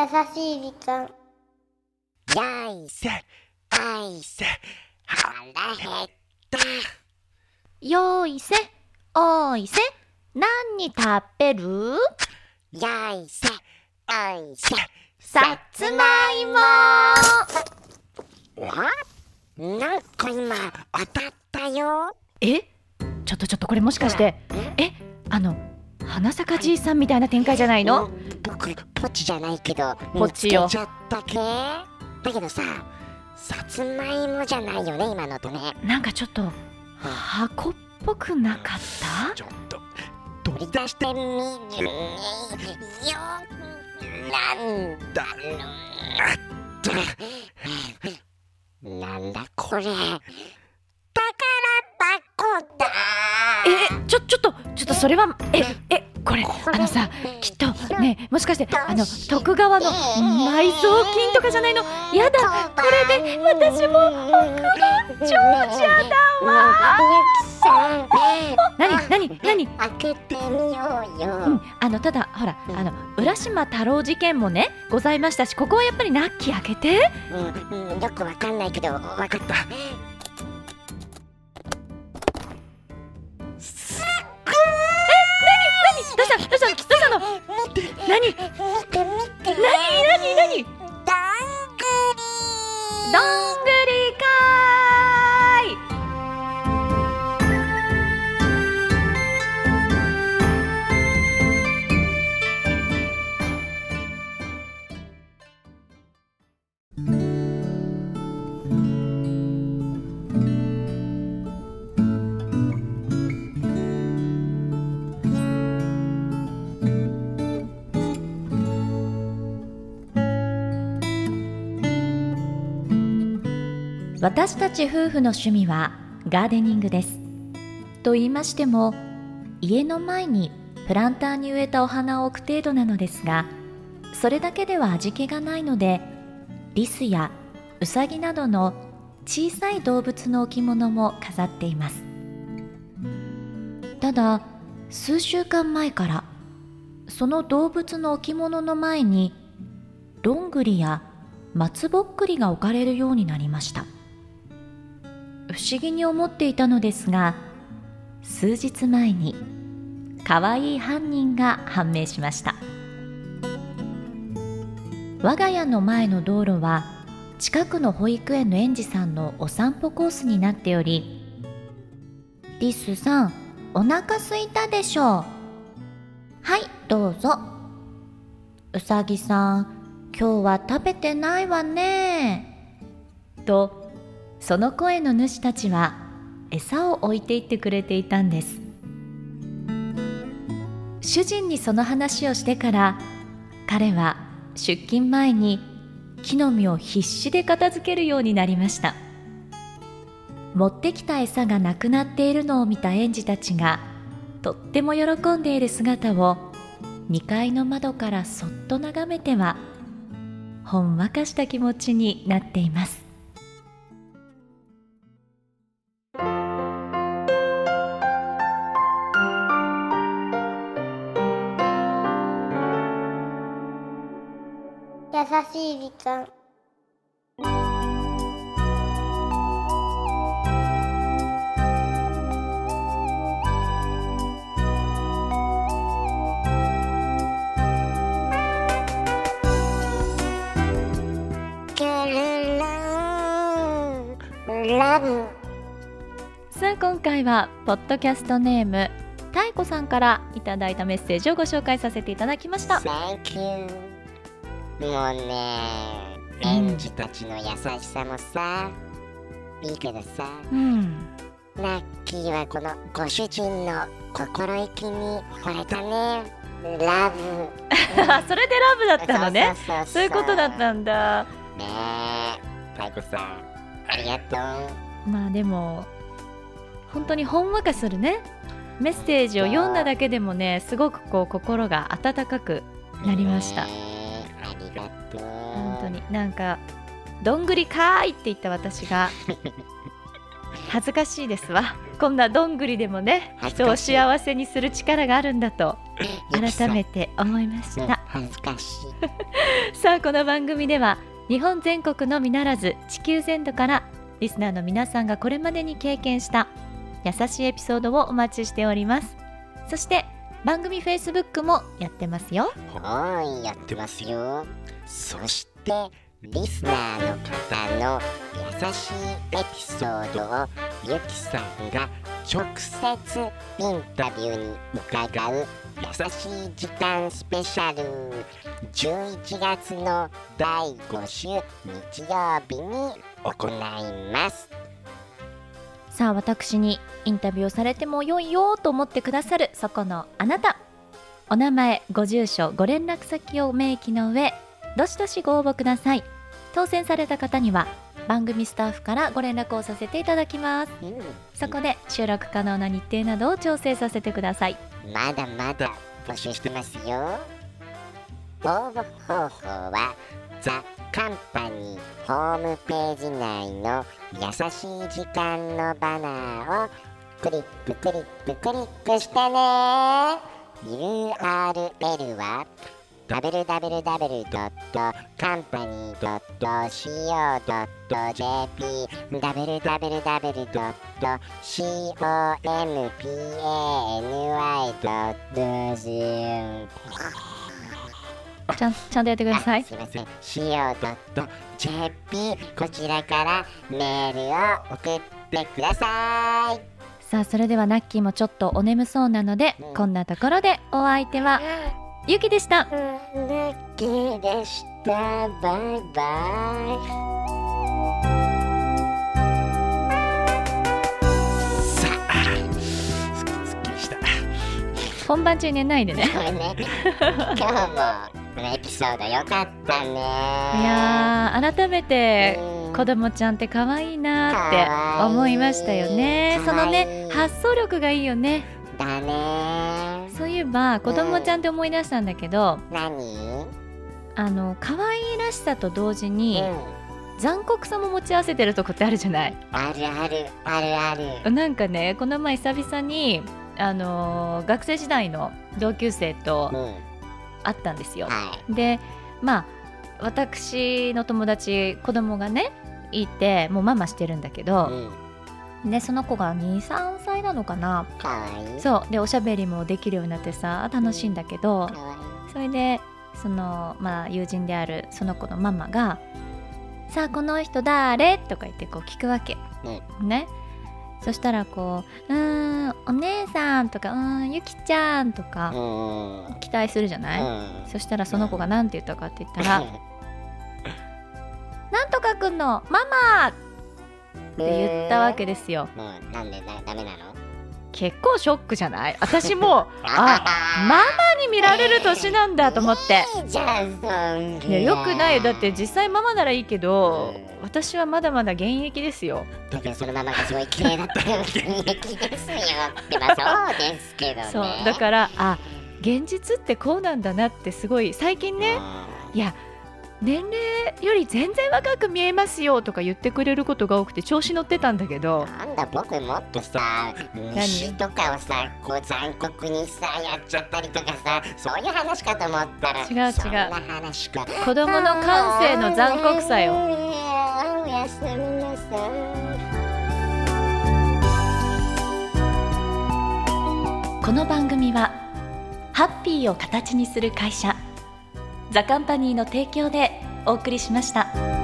優しい時間。よいせおいせ腹減った。よいせ、おいせ、何食べる？よいせおいせさつまいも。なんか今当たったよ。え？ちょっとちょっとこれもしかして、え、あの、花坂じいさんみたいな展開じゃないの？僕ポチじゃないけどポチよ。ちゃったけだけどささつまいもじゃないよね今のとね。なんかちょっと箱っぽくなかった？ちょっと取り出してみるねよ。なんだなんだこれ。宝箱だ。えちょちょっとちょっとそれはええこれあのさきっとねもしかしてあの徳川の埋蔵金とかじゃないの？やだこれで私も億万長者だわ。何何何？開けてみようよ、うん、あのただほらあの浦島太郎事件もねございましたしここはやっぱりナッキー開けて。うんうん、よくわかんないけどわかった私たち夫婦の趣味はガーデニングです。と言いましても家の前にプランターに植えたお花を置く程度なのですがそれだけでは味気がないのでリスやウサギなどの小さい動物の置物も飾っています。ただ数週間前からその動物の置物の前にどんぐりや松ぼっくりが置かれるようになりました。不思議に思っていたのですが数日前に可愛い犯人が判明しました。我が家の前の道路は近くの保育園の園児さんのお散歩コースになっておりリスさんお腹すいたでしょう。はいどうぞ。うさぎさん今日は食べてないわね。とその声の主たちは餌を置いていってくれていたんです。主人にその話をしてから彼は出勤前に木の実を必死で片付けるようになりました。持ってきた餌がなくなっているのを見た園児たちがとっても喜んでいる姿を2階の窓からそっと眺めてはほんわかした気持ちになっています。しい時間。さあ今回はポッドキャストネームたいこさんからいただいたメッセージをご紹介させていただきました。Thank you もうね園児たちの優しさもさいいけどさうん。ラッキーはこのご主人の心意気に惚れたね。ラブそれでラブだったのね。そういうことだったんだ。ねえ太鼓さんありがとう。まあでも本当にほんわかするね。メッセージを読んだだけでもねすごくこう心が温かくなりました本当に。なんかどんぐりかーいって言った私が 恥ずかしいですわ。こんなどんぐりでもね人を幸せにする力があるんだと改めて思いました。恥ずかしい。さあこの番組では日本全国のみならず地球全土からリスナーの皆さんがこれまでに経験した優しいエピソードをお待ちしております。そして番組 Facebook もやってますよ。はいやってますよ。そしてリスナーの方の優しいエピソードをゆきさんが直接インタビューに伺う優しい時間スペシャル。11月の第5週日曜日に行います。さあ私にインタビューをされても良いよと思ってくださるそこのあなた。お名前ご住所ご連絡先を明記の上どしどしご応募ください。当選された方には番組スタッフからご連絡をさせていただきます。そこで収録可能な日程などを調整させてください。まだまだ募集してますよ。応募方法はザ・カンパニーホームページ内の優しい時間のバナーをクリッククリッククリックしてね。URL は www.company.co.jp www.company.co.jp ちゃんちゃんとやってください。すいません。co.jp こちらからメールを送ってください。さあそれではナッキーもちょっとお眠そうなので、うん。こんなところでお相手はゆきでした。ラッキーでした。バイバイ。本番中に寝ないでね。ね。今日もソードよかったね。いやー改めてうん。子供ちゃんって可愛いなって思いましたよね。そのね発想力がいいよね。だね。そういえば子供ちゃんって思い出したんだけど何？あの可愛いらしさと同時うにん。残酷さも持ち合わせてるとこってあるじゃない？あるあるあるある。なんかねこの前久々にあのー学生時代の同級生とうん会ったんですよ。はでまあ私の友達子供がねいてもうママしてるんだけい、どう、ん、でその子が23歳なのかな。そう。でおしゃべりもできるようになってさ楽しいんだけどかわいい。それでそのまあ友人であるその子のママが「さあこの人誰?」とか言ってこう聞くわけ、ねそしたらこう「うーんお姉さん」とか「うーんゆきちゃん」とかうん期待するじゃない、うんそしたらその子が何て言ったかって言ったら「なんとかくんのママ!」って言ったわけですよ。もうなんでなダメなの？結構ショックじゃない？私も あママに見られる年なんだと思って。いやよくないよ。だって実際ママならいいけどうん私はまだまだ現役ですよ。だからそのママがすごい綺麗だったら現役ですよってまあそうですけどね。そう。だからあ現実ってこうなんだなってすごい最近ねいや年齢より全然若く見えますよとか言ってくれることが多くて調子乗ってたんだけど。なんだ僕もっとさ虫とかをさこう残酷にさやっちゃったりとかさそういう話かと思ったら違う違う。そんな話か。子供の感性の残酷さよ。おやすみなさいこの番組はハッピーを形にする会社ザカンパニーの提供でお送りしました。